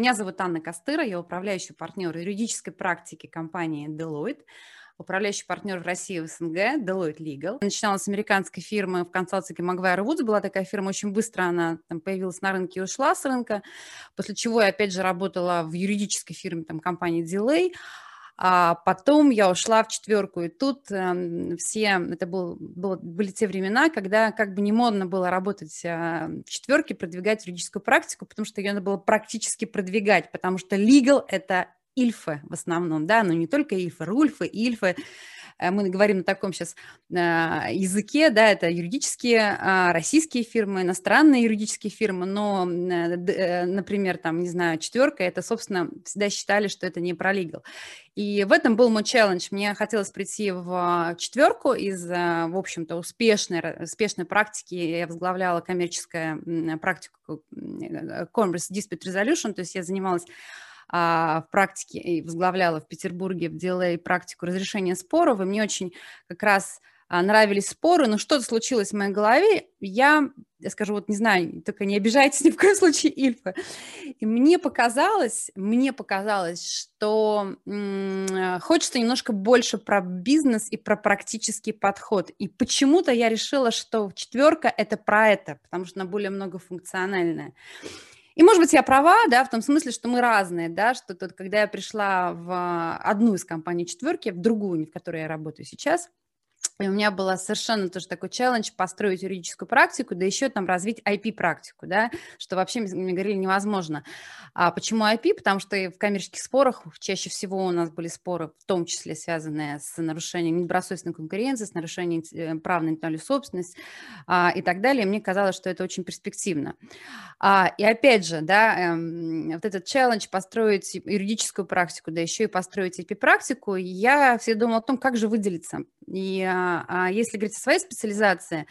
Меня зовут Анна Костыра, я управляющий партнер юридической практики компании Deloitte управляющий партнер в России в СНГ, Deloitte Legal. Начинала с американской фирмы в консалтинге Магуайр Вудс. Была такая фирма, очень быстро она там появилась на рынке и ушла с рынка. После чего я опять же работала в юридической фирме там, компании Delay. А потом я ушла в четверку, и тут э, все, это был, было, были те времена, когда как бы не модно было работать э, в четверке, продвигать юридическую практику, потому что ее надо было практически продвигать, потому что legal – это ильфы в основном, да, но не только ильфы, рульфы, ильфы, мы говорим на таком сейчас а, языке, да, это юридические а, российские фирмы, иностранные юридические фирмы, но, э, э, например, там, не знаю, четверка, это, собственно, всегда считали, что это не про legal. И в этом был мой челлендж. Мне хотелось прийти в четверку из, в общем-то, успешной, успешной практики. Я возглавляла коммерческую практику Commerce Dispute Resolution, то есть я занималась а, в практике и возглавляла в Петербурге деле практику разрешения споров, и мне очень как раз а, нравились споры, но что-то случилось в моей голове, я, я скажу, вот не знаю, только не обижайтесь ни в коем случае, Ильфа, и мне показалось, мне показалось, что хочется немножко больше про бизнес и про практический подход, и почему-то я решила, что четверка – это про это, потому что она более многофункциональная. И, может быть, я права, да, в том смысле, что мы разные, да, что тут, когда я пришла в одну из компаний четверки, в другую, в которой я работаю сейчас, и у меня было совершенно тоже такой челлендж построить юридическую практику, да еще там развить IP-практику, да, что вообще, мне говорили, невозможно. А почему IP? Потому что в коммерческих спорах чаще всего у нас были споры, в том числе связанные с нарушением недобросовестной конкуренции, с нарушением э, прав на интеллектуальную собственность а, и так далее. Мне казалось, что это очень перспективно. А, и опять же, да, эм, вот этот челлендж построить юридическую практику, да еще и построить IP-практику, я все думала о том, как же выделиться. И если говорить о своей специализации,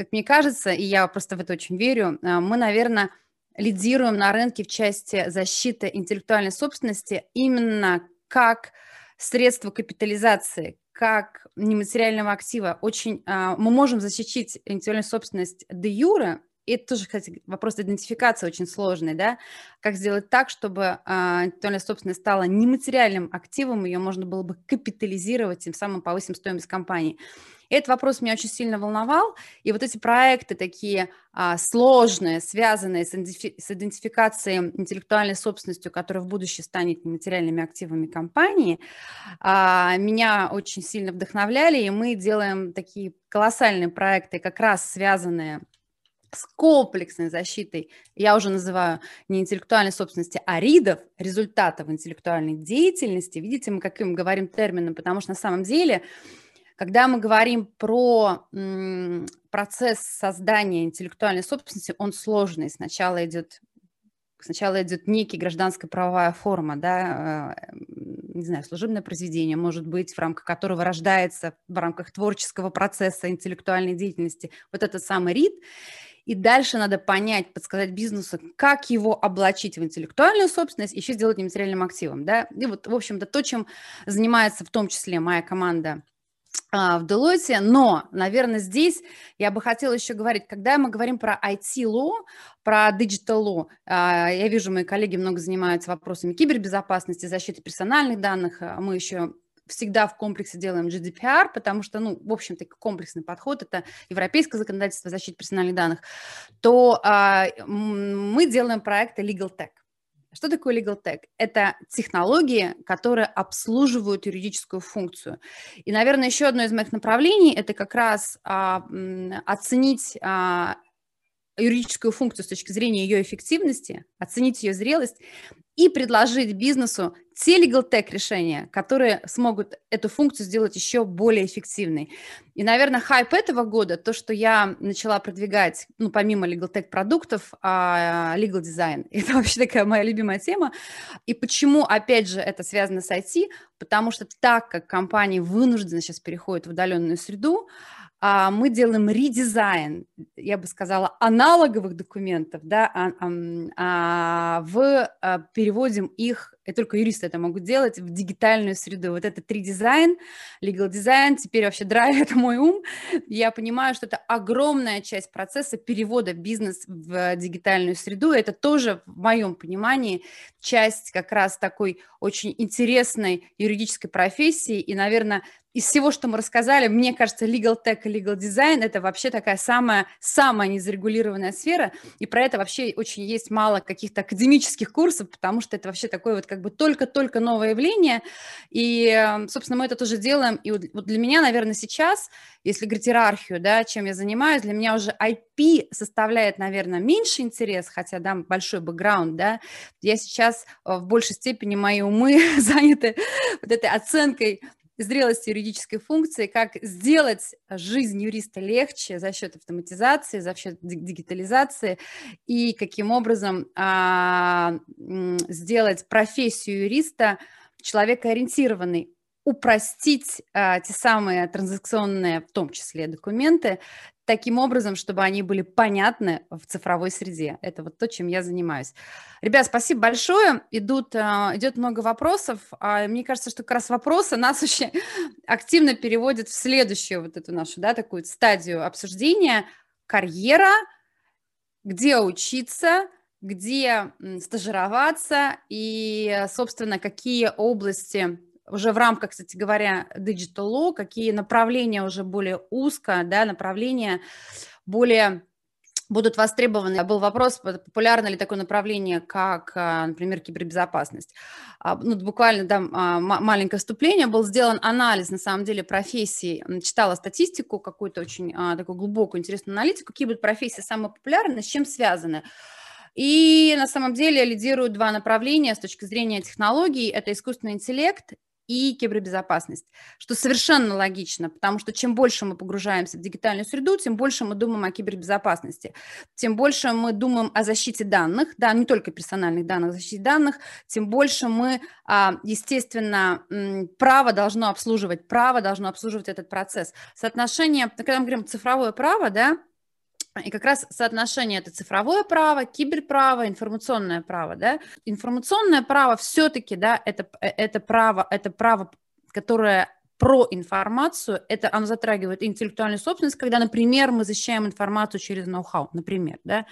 как мне кажется, и я просто в это очень верю, а, мы, наверное, лидируем на рынке в части защиты интеллектуальной собственности именно как средство капитализации, как нематериального актива. Очень, а, мы можем защитить интеллектуальную собственность де юре, и это тоже, кстати, вопрос идентификации очень сложный, да, как сделать так, чтобы а, интеллектуальная собственность стала нематериальным активом, ее можно было бы капитализировать, тем самым повысим стоимость компании. И этот вопрос меня очень сильно волновал, и вот эти проекты такие а, сложные, связанные с, с идентификацией интеллектуальной собственностью, которая в будущем станет нематериальными активами компании, а, меня очень сильно вдохновляли, и мы делаем такие колоссальные проекты, как раз связанные с комплексной защитой, я уже называю не интеллектуальной собственности, а ридов, результатов интеллектуальной деятельности. Видите, мы каким говорим термином, потому что на самом деле, когда мы говорим про процесс создания интеллектуальной собственности, он сложный. Сначала идет Сначала идет некий гражданская правовая форма, да, э, не знаю, служебное произведение, может быть, в рамках которого рождается в рамках творческого процесса интеллектуальной деятельности вот этот самый РИД. И дальше надо понять, подсказать бизнесу, как его облачить в интеллектуальную собственность, еще сделать нематериальным активом. Да? И вот, в общем-то, то, чем занимается в том числе моя команда а, в Deloitte, но, наверное, здесь я бы хотела еще говорить, когда мы говорим про IT-law, про digital law, а, я вижу, мои коллеги много занимаются вопросами кибербезопасности, защиты персональных данных, а мы еще всегда в комплексе делаем GDPR, потому что, ну, в общем-то, комплексный подход, это европейское законодательство защиты персональных данных, то а, мы делаем проекты Legal Tech. Что такое Legal Tech? Это технологии, которые обслуживают юридическую функцию. И, наверное, еще одно из моих направлений – это как раз а, оценить а, юридическую функцию с точки зрения ее эффективности, оценить ее зрелость и предложить бизнесу те legal tech решения, которые смогут эту функцию сделать еще более эффективной. И, наверное, хайп этого года, то, что я начала продвигать, ну, помимо legal tech продуктов, а, legal design. Это вообще такая моя любимая тема. И почему, опять же, это связано с IT? Потому что так как компании вынуждены сейчас переходят в удаленную среду, мы делаем редизайн я бы сказала, аналоговых документов, да, а, а, а, в, а, переводим их, и только юристы это могут делать, в дигитальную среду. Вот это три дизайн, legal дизайн, теперь вообще драйвит мой ум. Я понимаю, что это огромная часть процесса перевода бизнес в дигитальную среду. Это тоже, в моем понимании, часть как раз такой очень интересной юридической профессии. И, наверное, из всего, что мы рассказали, мне кажется, legal tech и legal design – это вообще такая самая, самая незарегулированная сфера, и про это вообще очень есть мало каких-то академических курсов, потому что это вообще такое вот как бы только-только новое явление, и, эм, собственно, мы это тоже делаем, и вот для меня, наверное, сейчас, если говорить иерархию, да, чем я занимаюсь, для меня уже IP составляет, наверное, меньше интерес, хотя, да, большой бэкграунд, да, я сейчас э, в большей степени, мои умы заняты вот этой оценкой зрелости юридической функции, как сделать жизнь юриста легче за счет автоматизации, за счет дигитализации и каким образом а, сделать профессию юриста человекоориентированной, упростить а, те самые транзакционные, в том числе документы, таким образом, чтобы они были понятны в цифровой среде. Это вот то, чем я занимаюсь. Ребят, спасибо большое. Идут, а, идет много вопросов. А мне кажется, что как раз вопросы нас очень активно переводят в следующую вот эту нашу, да, такую стадию обсуждения. Карьера, где учиться, где стажироваться и, собственно, какие области уже в рамках, кстати говоря, Digital Law, какие направления уже более узко, да, направления более будут востребованы. Был вопрос, популярно ли такое направление, как, а, например, кибербезопасность. А, ну, буквально да, маленькое вступление, был сделан анализ, на самом деле, профессий. Читала статистику, какую-то очень а, такую глубокую, интересную аналитику, какие будут профессии самые популярные, с чем связаны. И на самом деле лидируют два направления с точки зрения технологий. Это искусственный интеллект и кибербезопасность, что совершенно логично, потому что чем больше мы погружаемся в дигитальную среду, тем больше мы думаем о кибербезопасности, тем больше мы думаем о защите данных, да, не только персональных данных, защите данных, тем больше мы, а, естественно, право должно обслуживать, право должно обслуживать этот процесс. Соотношение, когда мы говорим цифровое право, да, и как раз соотношение это цифровое право, киберправо, информационное право, да. Информационное право все-таки, да, это, э, это право, это право, которое про информацию, это оно затрагивает интеллектуальную собственность, когда, например, мы защищаем информацию через ноу-хау, например, да,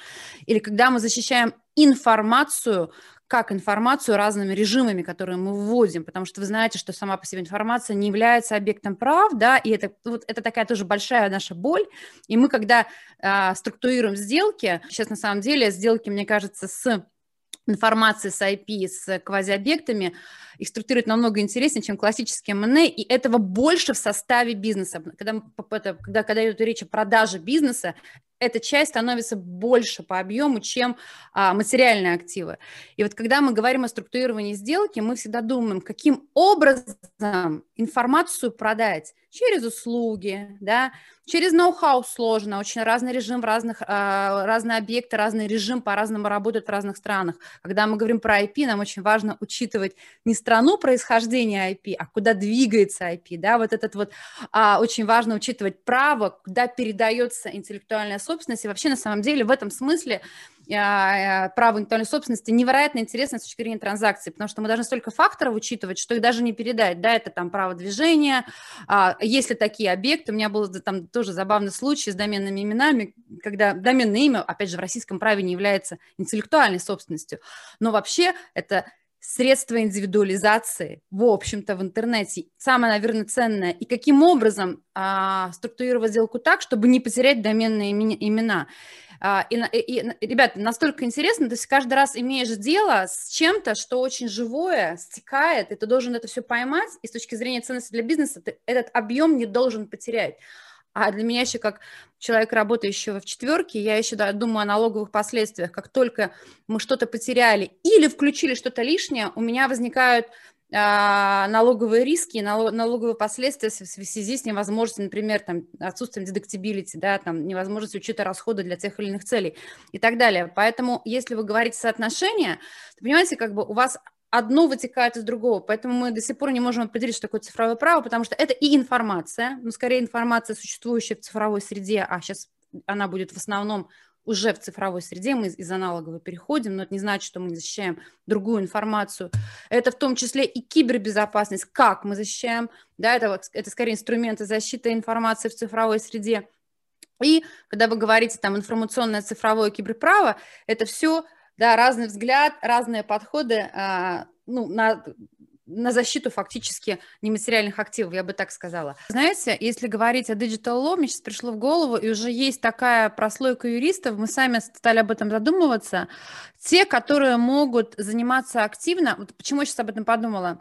или когда мы защищаем информацию, как информацию разными режимами, которые мы вводим, потому что вы знаете, что сама по себе информация не является объектом прав, да, и это, вот, это такая тоже большая наша боль, и мы, когда а, структурируем сделки, сейчас на самом деле сделки, мне кажется, с информацией с IP, с квазиобъектами, их структурируют намного интереснее, чем классические МНЭ, и этого больше в составе бизнеса. Когда, когда, когда идет речь о продаже бизнеса, эта часть становится больше по объему, чем а, материальные активы. И вот когда мы говорим о структурировании сделки, мы всегда думаем, каким образом информацию продать через услуги, да, через ноу-хау сложно, очень разный режим в разных, а, разные объекты, разный режим по-разному работают в разных странах. Когда мы говорим про IP, нам очень важно учитывать не страну происхождения IP, а куда двигается IP, да, вот этот вот, а, очень важно учитывать право, куда передается интеллектуальная собственность, и вообще на самом деле в этом смысле а, а, право интеллектуальной собственности невероятно интересно с точки зрения транзакции, потому что мы должны столько факторов учитывать, что их даже не передать, да, это там право движения, а, если такие объекты, у меня был там тоже забавный случай с доменными именами, когда доменное имя, опять же, в российском праве не является интеллектуальной собственностью, но вообще это средства индивидуализации, в общем-то, в интернете самое, наверное, ценное. И каким образом а, структурировать сделку так, чтобы не потерять доменные имена. А, и, и, и, ребят, настолько интересно, то есть каждый раз имеешь дело с чем-то, что очень живое, стекает, и ты должен это все поймать, и с точки зрения ценности для бизнеса ты этот объем не должен потерять. А для меня еще как человек, работающего в четверке, я еще да, думаю о налоговых последствиях. Как только мы что-то потеряли или включили что-то лишнее, у меня возникают налоговые риски, налоговые последствия в связи с невозможностью, например, там, отсутствием дедуктибилити, да, там, невозможностью учета расхода для тех или иных целей и так далее. Поэтому, если вы говорите соотношение, то, понимаете, как бы у вас одно вытекает из другого, поэтому мы до сих пор не можем определить, что такое цифровое право, потому что это и информация, ну, скорее информация, существующая в цифровой среде, а сейчас она будет в основном уже в цифровой среде, мы из аналоговой переходим, но это не значит, что мы не защищаем другую информацию. Это в том числе и кибербезопасность, как мы защищаем, да, это, вот, это скорее инструменты защиты информации в цифровой среде. И когда вы говорите там информационное цифровое киберправо, это все, да, разный взгляд, разные подходы а, ну, на на защиту фактически нематериальных активов, я бы так сказала. Знаете, если говорить о Digital Law, мне сейчас пришло в голову, и уже есть такая прослойка юристов, мы сами стали об этом задумываться, те, которые могут заниматься активно, вот почему я сейчас об этом подумала,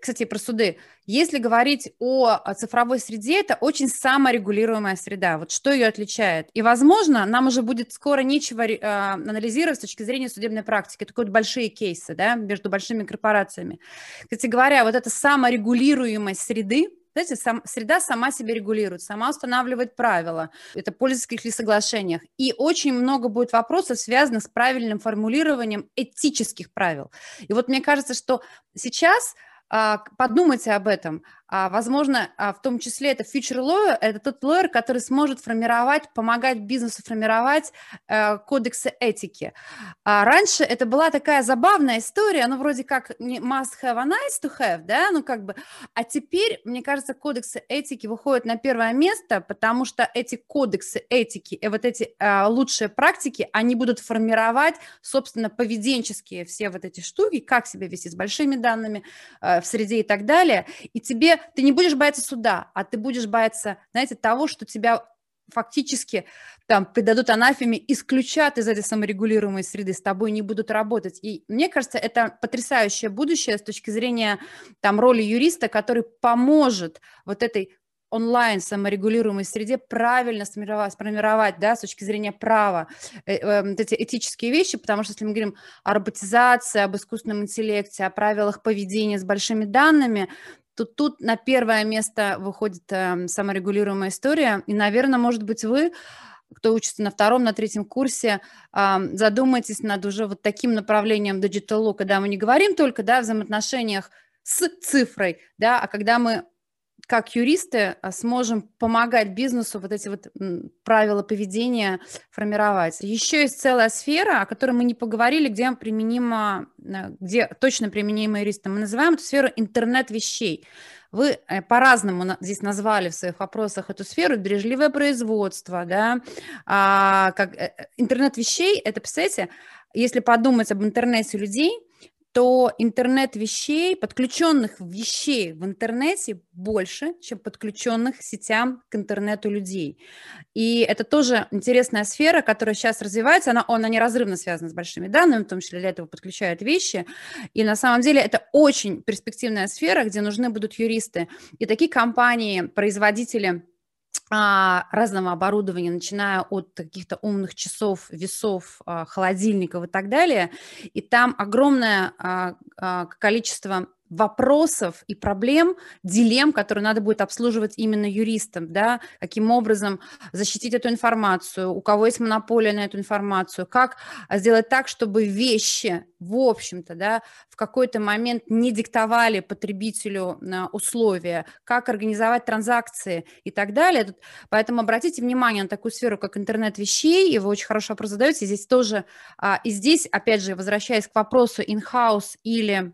кстати, про суды. Если говорить о цифровой среде, это очень саморегулируемая среда. Вот что ее отличает? И, возможно, нам уже будет скоро нечего э, анализировать с точки зрения судебной практики. Это вот большие кейсы да, между большими корпорациями. Кстати говоря, вот эта саморегулируемость среды, знаете, сам, среда сама себя регулирует, сама устанавливает правила. Это пользовательских ли соглашениях. И очень много будет вопросов, связанных с правильным формулированием этических правил. И вот мне кажется, что сейчас а, подумайте об этом. А, возможно, а, в том числе это future lawyer, это тот lawyer, который сможет формировать, помогать бизнесу формировать э, кодексы этики. Раньше это была такая забавная история, ну, вроде как must have, а nice to have, да, ну, как бы, а теперь, мне кажется, кодексы этики выходят на первое место, потому что эти кодексы этики и вот эти лучшие практики, они будут формировать, собственно, поведенческие все вот эти штуки, как себя вести с большими данными, э, в среде и так далее, и тебе, ты не будешь бояться суда, а ты будешь бояться, знаете, того, что тебя фактически там придадут анафеме, исключат из этой саморегулируемой среды, с тобой не будут работать. И мне кажется, это потрясающее будущее с точки зрения там роли юриста, который поможет вот этой онлайн саморегулируемой среде правильно сформировать, сформировать да, с точки зрения права э, э, вот эти этические вещи, потому что если мы говорим о роботизации, об искусственном интеллекте, о правилах поведения с большими данными, то тут на первое место выходит э, саморегулируемая история, и, наверное, может быть, вы кто учится на втором, на третьем курсе, э, задумайтесь над уже вот таким направлением digital law, когда мы не говорим только да, о взаимоотношениях с цифрой, да, а когда мы как юристы а, сможем помогать бизнесу вот эти вот правила поведения формировать. Еще есть целая сфера, о которой мы не поговорили, где применимо, э, где точно применимо юристам. Мы называем эту сферу интернет вещей. Вы э, по-разному здесь назвали в своих вопросах эту сферу, бережливое производство, да, а, как э, интернет вещей, это, представляете, если подумать об интернете людей, то интернет вещей, подключенных вещей в интернете больше, чем подключенных сетям к интернету людей. И это тоже интересная сфера, которая сейчас развивается, она, она неразрывно связана с большими данными, в том числе для этого подключают вещи. И на самом деле это очень перспективная сфера, где нужны будут юристы. И такие компании, производители разного оборудования, начиная от каких-то умных часов, весов, а, холодильников и так далее. И там огромное а, количество вопросов и проблем, дилемм, которые надо будет обслуживать именно юристам, да, каким образом защитить эту информацию, у кого есть монополия на эту информацию, как сделать так, чтобы вещи, в общем-то, да, в какой-то момент не диктовали потребителю условия, как организовать транзакции и так далее. Поэтому обратите внимание на такую сферу, как интернет вещей, и вы очень хорошо вопрос задаете, здесь тоже, а, и здесь, опять же, возвращаясь к вопросу in-house или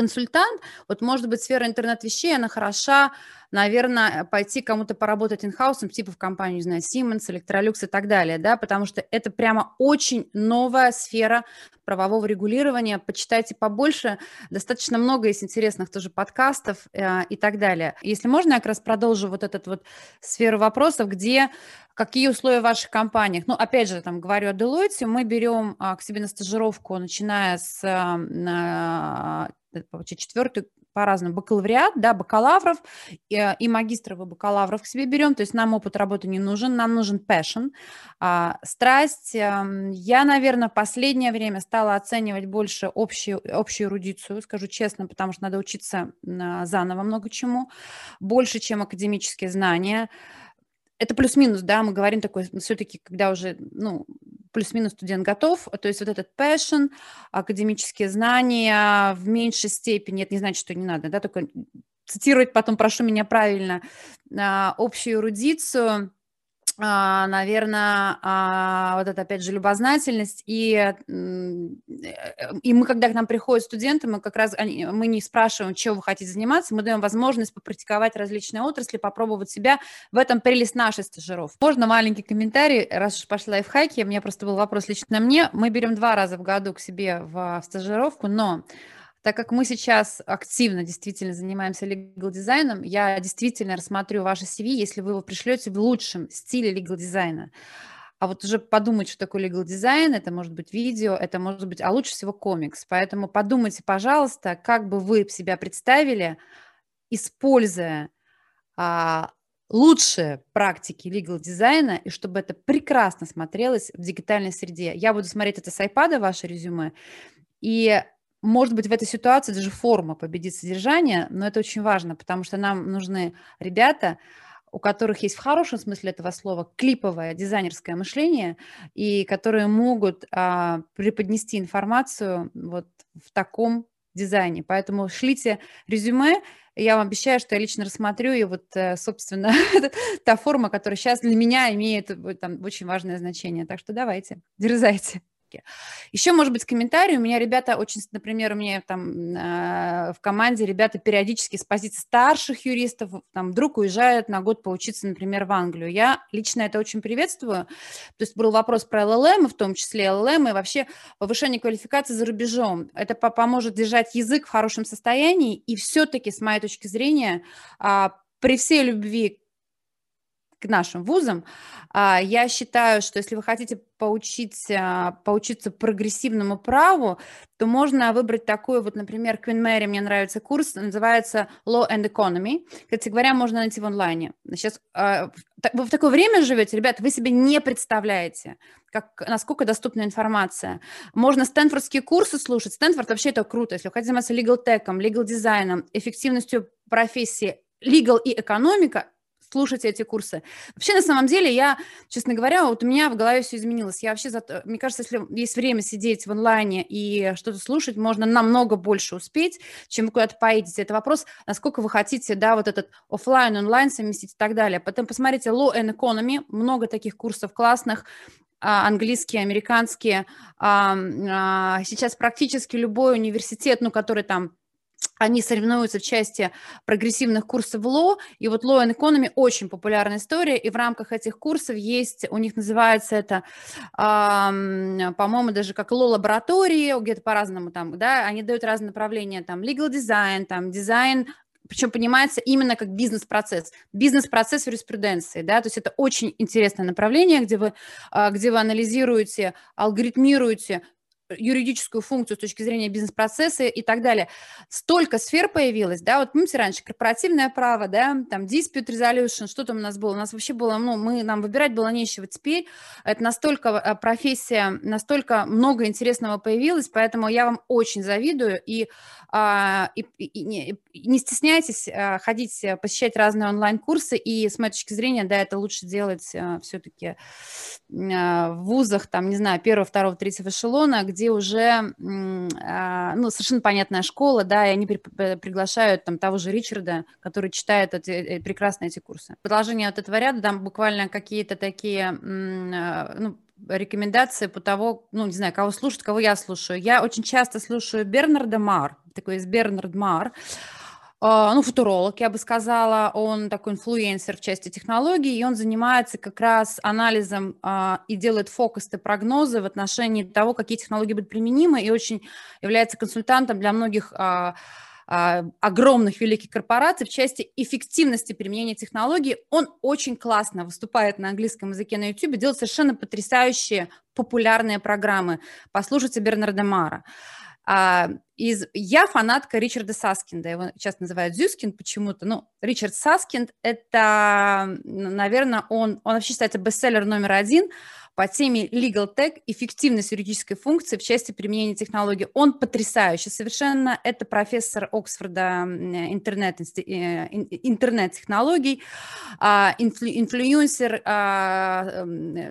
консультант, вот может быть сфера интернет-вещей, она хороша, наверное, пойти кому-то поработать инхаусом, типа в компанию, не знаю, Siemens, Electrolux и так далее, да, потому что это прямо очень новая сфера правового регулирования. Почитайте побольше, достаточно много есть интересных тоже подкастов э, и так далее. Если можно, я как раз продолжу вот этот вот сферу вопросов, где какие условия в ваших компаниях. Ну, опять же, там говорю о Deloitte, мы берем а, к себе на стажировку, начиная с а, четвертый по-разному, бакалавриат, да, бакалавров и, э, и магистров и бакалавров к себе берем, то есть нам опыт работы не нужен, нам нужен passion, а, страсть. А, я, наверное, в последнее время стала оценивать больше общую, общую эрудицию, скажу честно, потому что надо учиться заново много чему, больше, чем академические знания. Это плюс-минус, да, мы говорим такой, все-таки, когда уже, ну, плюс-минус студент готов, то есть вот этот passion, академические знания в меньшей степени, это не значит, что не надо, да, только цитировать потом, прошу меня правильно, а, общую эрудицию, наверное, а, вот это, опять же, любознательность. И, э, и мы, когда к нам приходят студенты, мы как раз мы не спрашиваем, чем вы хотите заниматься, мы даем возможность попрактиковать различные отрасли, попробовать себя. В этом прелесть нашей стажировки. Можно маленький комментарий, раз уж пошли лайфхаки, у меня просто был вопрос лично мне. Мы берем два раза в году к себе в стажировку, но так как мы сейчас активно действительно занимаемся legal дизайном, я действительно рассмотрю ваше CV, если вы его пришлете в лучшем стиле legal дизайна. А вот уже подумать, что такое legal дизайн, это может быть видео, это может быть, а лучше всего комикс. Поэтому подумайте, пожалуйста, как бы вы себя представили, используя а, лучшие практики legal дизайна, и чтобы это прекрасно смотрелось в дигитальной среде. Я буду смотреть это с iPad, ваше резюме, и может быть, в этой ситуации даже форма победит содержание, но это очень важно, потому что нам нужны ребята, у которых есть в хорошем смысле этого слова клиповое дизайнерское мышление, и которые могут а, преподнести информацию вот в таком дизайне. Поэтому шлите резюме, я вам обещаю, что я лично рассмотрю, и вот, э, собственно, та форма, которая сейчас для меня имеет э, там, очень важное значение. Так что давайте, дерзайте ошибки. Еще, может быть, комментарий. У меня ребята очень, например, у меня там э, в команде ребята периодически с позиции старших юристов там вдруг уезжают на год поучиться, например, в Англию. Я лично это очень приветствую. То есть был вопрос про ЛЛМ, в том числе ЛЛМ, и вообще повышение квалификации за рубежом. Это поможет держать язык в хорошем состоянии, и все-таки, с моей точки зрения, э, при всей любви к нашим вузам. А, я считаю, что если вы хотите поучиться, поучиться прогрессивному праву, то можно выбрать такой вот, например, Queen Mary, мне нравится курс, называется Law and Economy. Кстати говоря, можно найти в онлайне. Сейчас а, вы в такое время живете, ребят, вы себе не представляете, как, насколько доступна информация. Можно стэнфордские курсы слушать. Стэнфорд вообще это круто. Если вы хотите заниматься legal tech, legal дизайном, эффективностью профессии, legal и экономика, слушать эти курсы. Вообще, на самом деле, я, честно говоря, вот у меня в голове все изменилось. Я вообще, за... мне кажется, если есть время сидеть в онлайне и что-то слушать, можно намного больше успеть, чем куда-то поедете. Это вопрос, насколько вы хотите, да, вот этот офлайн, онлайн совместить и так далее. Потом посмотрите Law and Economy, много таких курсов классных, а, английские, американские. А, сейчас практически любой университет, ну, который там они соревнуются в части прогрессивных курсов ЛО, и вот Law and Economy очень популярная история, и в рамках этих курсов есть, у них называется это, э, по-моему, даже как Law-лаборатории, где-то по-разному там, да, они дают разные направления, там, legal design, там, дизайн причем понимается именно как бизнес-процесс, бизнес-процесс юриспруденции, да, то есть это очень интересное направление, где вы, а, где вы анализируете, алгоритмируете юридическую функцию с точки зрения бизнес-процесса и так далее. Столько сфер появилось, да, вот помните раньше корпоративное право, да, там dispute resolution, что там у нас было? У нас вообще было, ну, мы, нам выбирать было нечего. Теперь это настолько э, профессия, настолько много интересного появилось, поэтому я вам очень завидую и, а, и, и, и не, стесняйтесь а, ходить, э, посещать разные онлайн-курсы и с моей точки зрения, да, это лучше делать а, все-таки а, в вузах, там, не знаю, первого, второго, третьего эшелона, где уже, а, ну, совершенно понятная школа, да, и они приглашают там того же Ричарда, который читает эти, э, прекрасно эти курсы. Продолжение от этого ряда, там буквально какие-то такие, ну, рекомендации по того, ну, не знаю, кого слушать, кого я слушаю. Я очень часто слушаю Бернарда Мар, такой есть Бернард Мар, а, ну, футуролог, я бы сказала, он такой инфлюенсер в части технологий, и он занимается как раз анализом а, и делает фокусы, прогнозы в отношении того, какие технологии будут применимы, и очень является консультантом для многих а, огромных великих корпораций в части эффективности применения технологий. Он очень классно выступает на английском языке на YouTube, делает совершенно потрясающие популярные программы. Послушайте Бернарда Мара. А, из... Я фанатка Ричарда Саскинда, его сейчас называют Зюскин почему-то. Ну, Ричард Саскинд – это, наверное, он, он вообще считается бестселлер номер один – по теме Legal Tech «Эффективность юридической функции в части применения технологий». Он потрясающий совершенно. Это профессор Оксфорда интернет, э, интернет-технологий, а, инфлюенсер, а,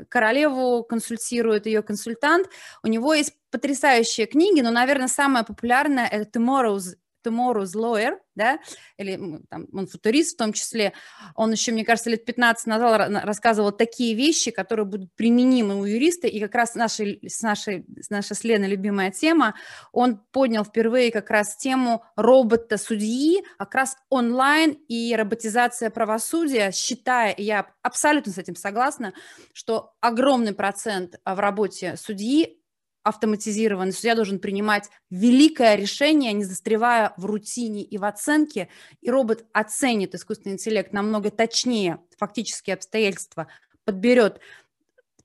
королеву консультирует ее консультант. У него есть потрясающие книги, но, наверное, самая популярная – это «Tomorrow's Tomorrow's Lawyer, да, или там, он футурист в том числе, он еще, мне кажется, лет 15 назад рассказывал такие вещи, которые будут применимы у юриста, и как раз нашей, с наша с Леной любимая тема, он поднял впервые как раз тему робота-судьи, как раз онлайн и роботизация правосудия, считая, я абсолютно с этим согласна, что огромный процент в работе судьи автоматизированный, судья должен принимать великое решение, не застревая в рутине и в оценке, и робот оценит искусственный интеллект намного точнее фактические обстоятельства, подберет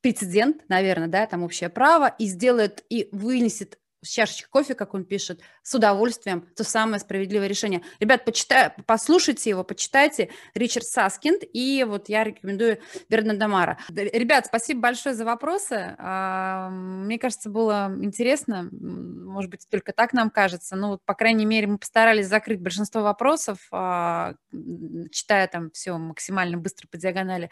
прецедент, наверное, да, там общее право, и сделает, и вынесет с чашечкой кофе, как он пишет, с удовольствием то самое справедливое решение. Ребят, почитай, послушайте его, почитайте. Ричард Саскинд, и вот я рекомендую Бернарда Мара. Ребят, спасибо большое за вопросы. А, мне кажется, было интересно. Может быть, только так нам кажется. Ну, по крайней мере, мы постарались закрыть большинство вопросов, а, читая там все максимально быстро по диагонали.